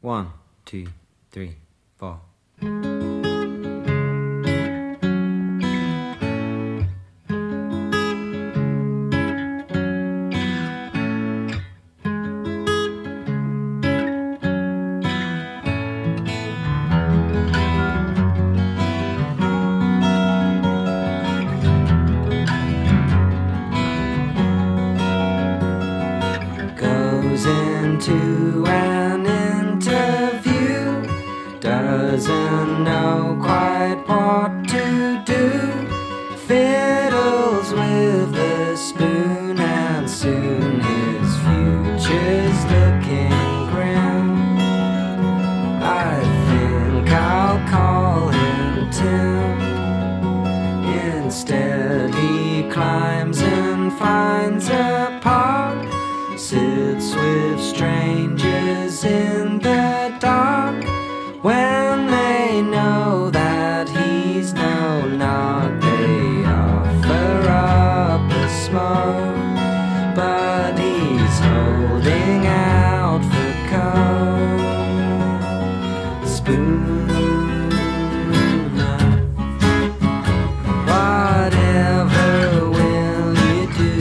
One, two, three, four. Goes into an doesn't know quite what to do. Fiddles with the spoon, and soon his future's looking grim. I think I'll call him Tim. Instead, he climbs and finds a park, sits with strangers in the dark. When he's holding out for coke. Spoon. Whatever will you do?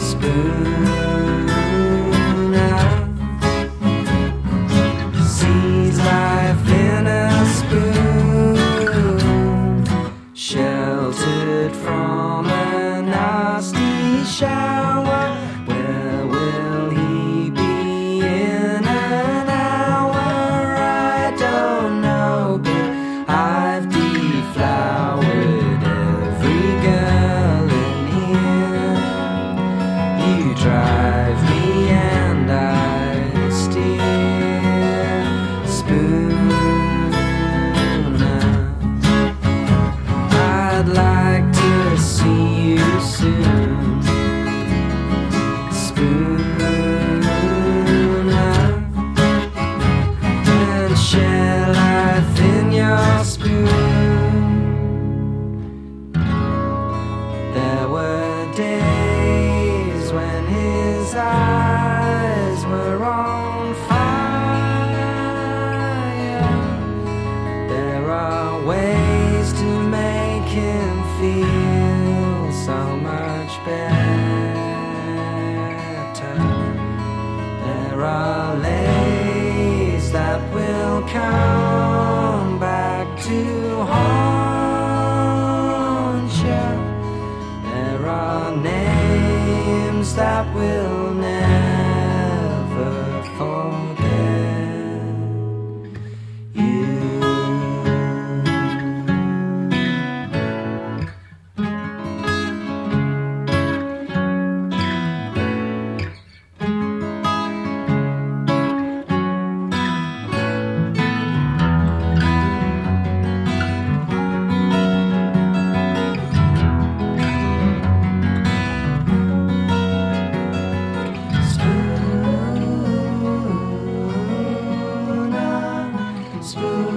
Spoon sees life in a spoon, sheltered from his that will never Christmas.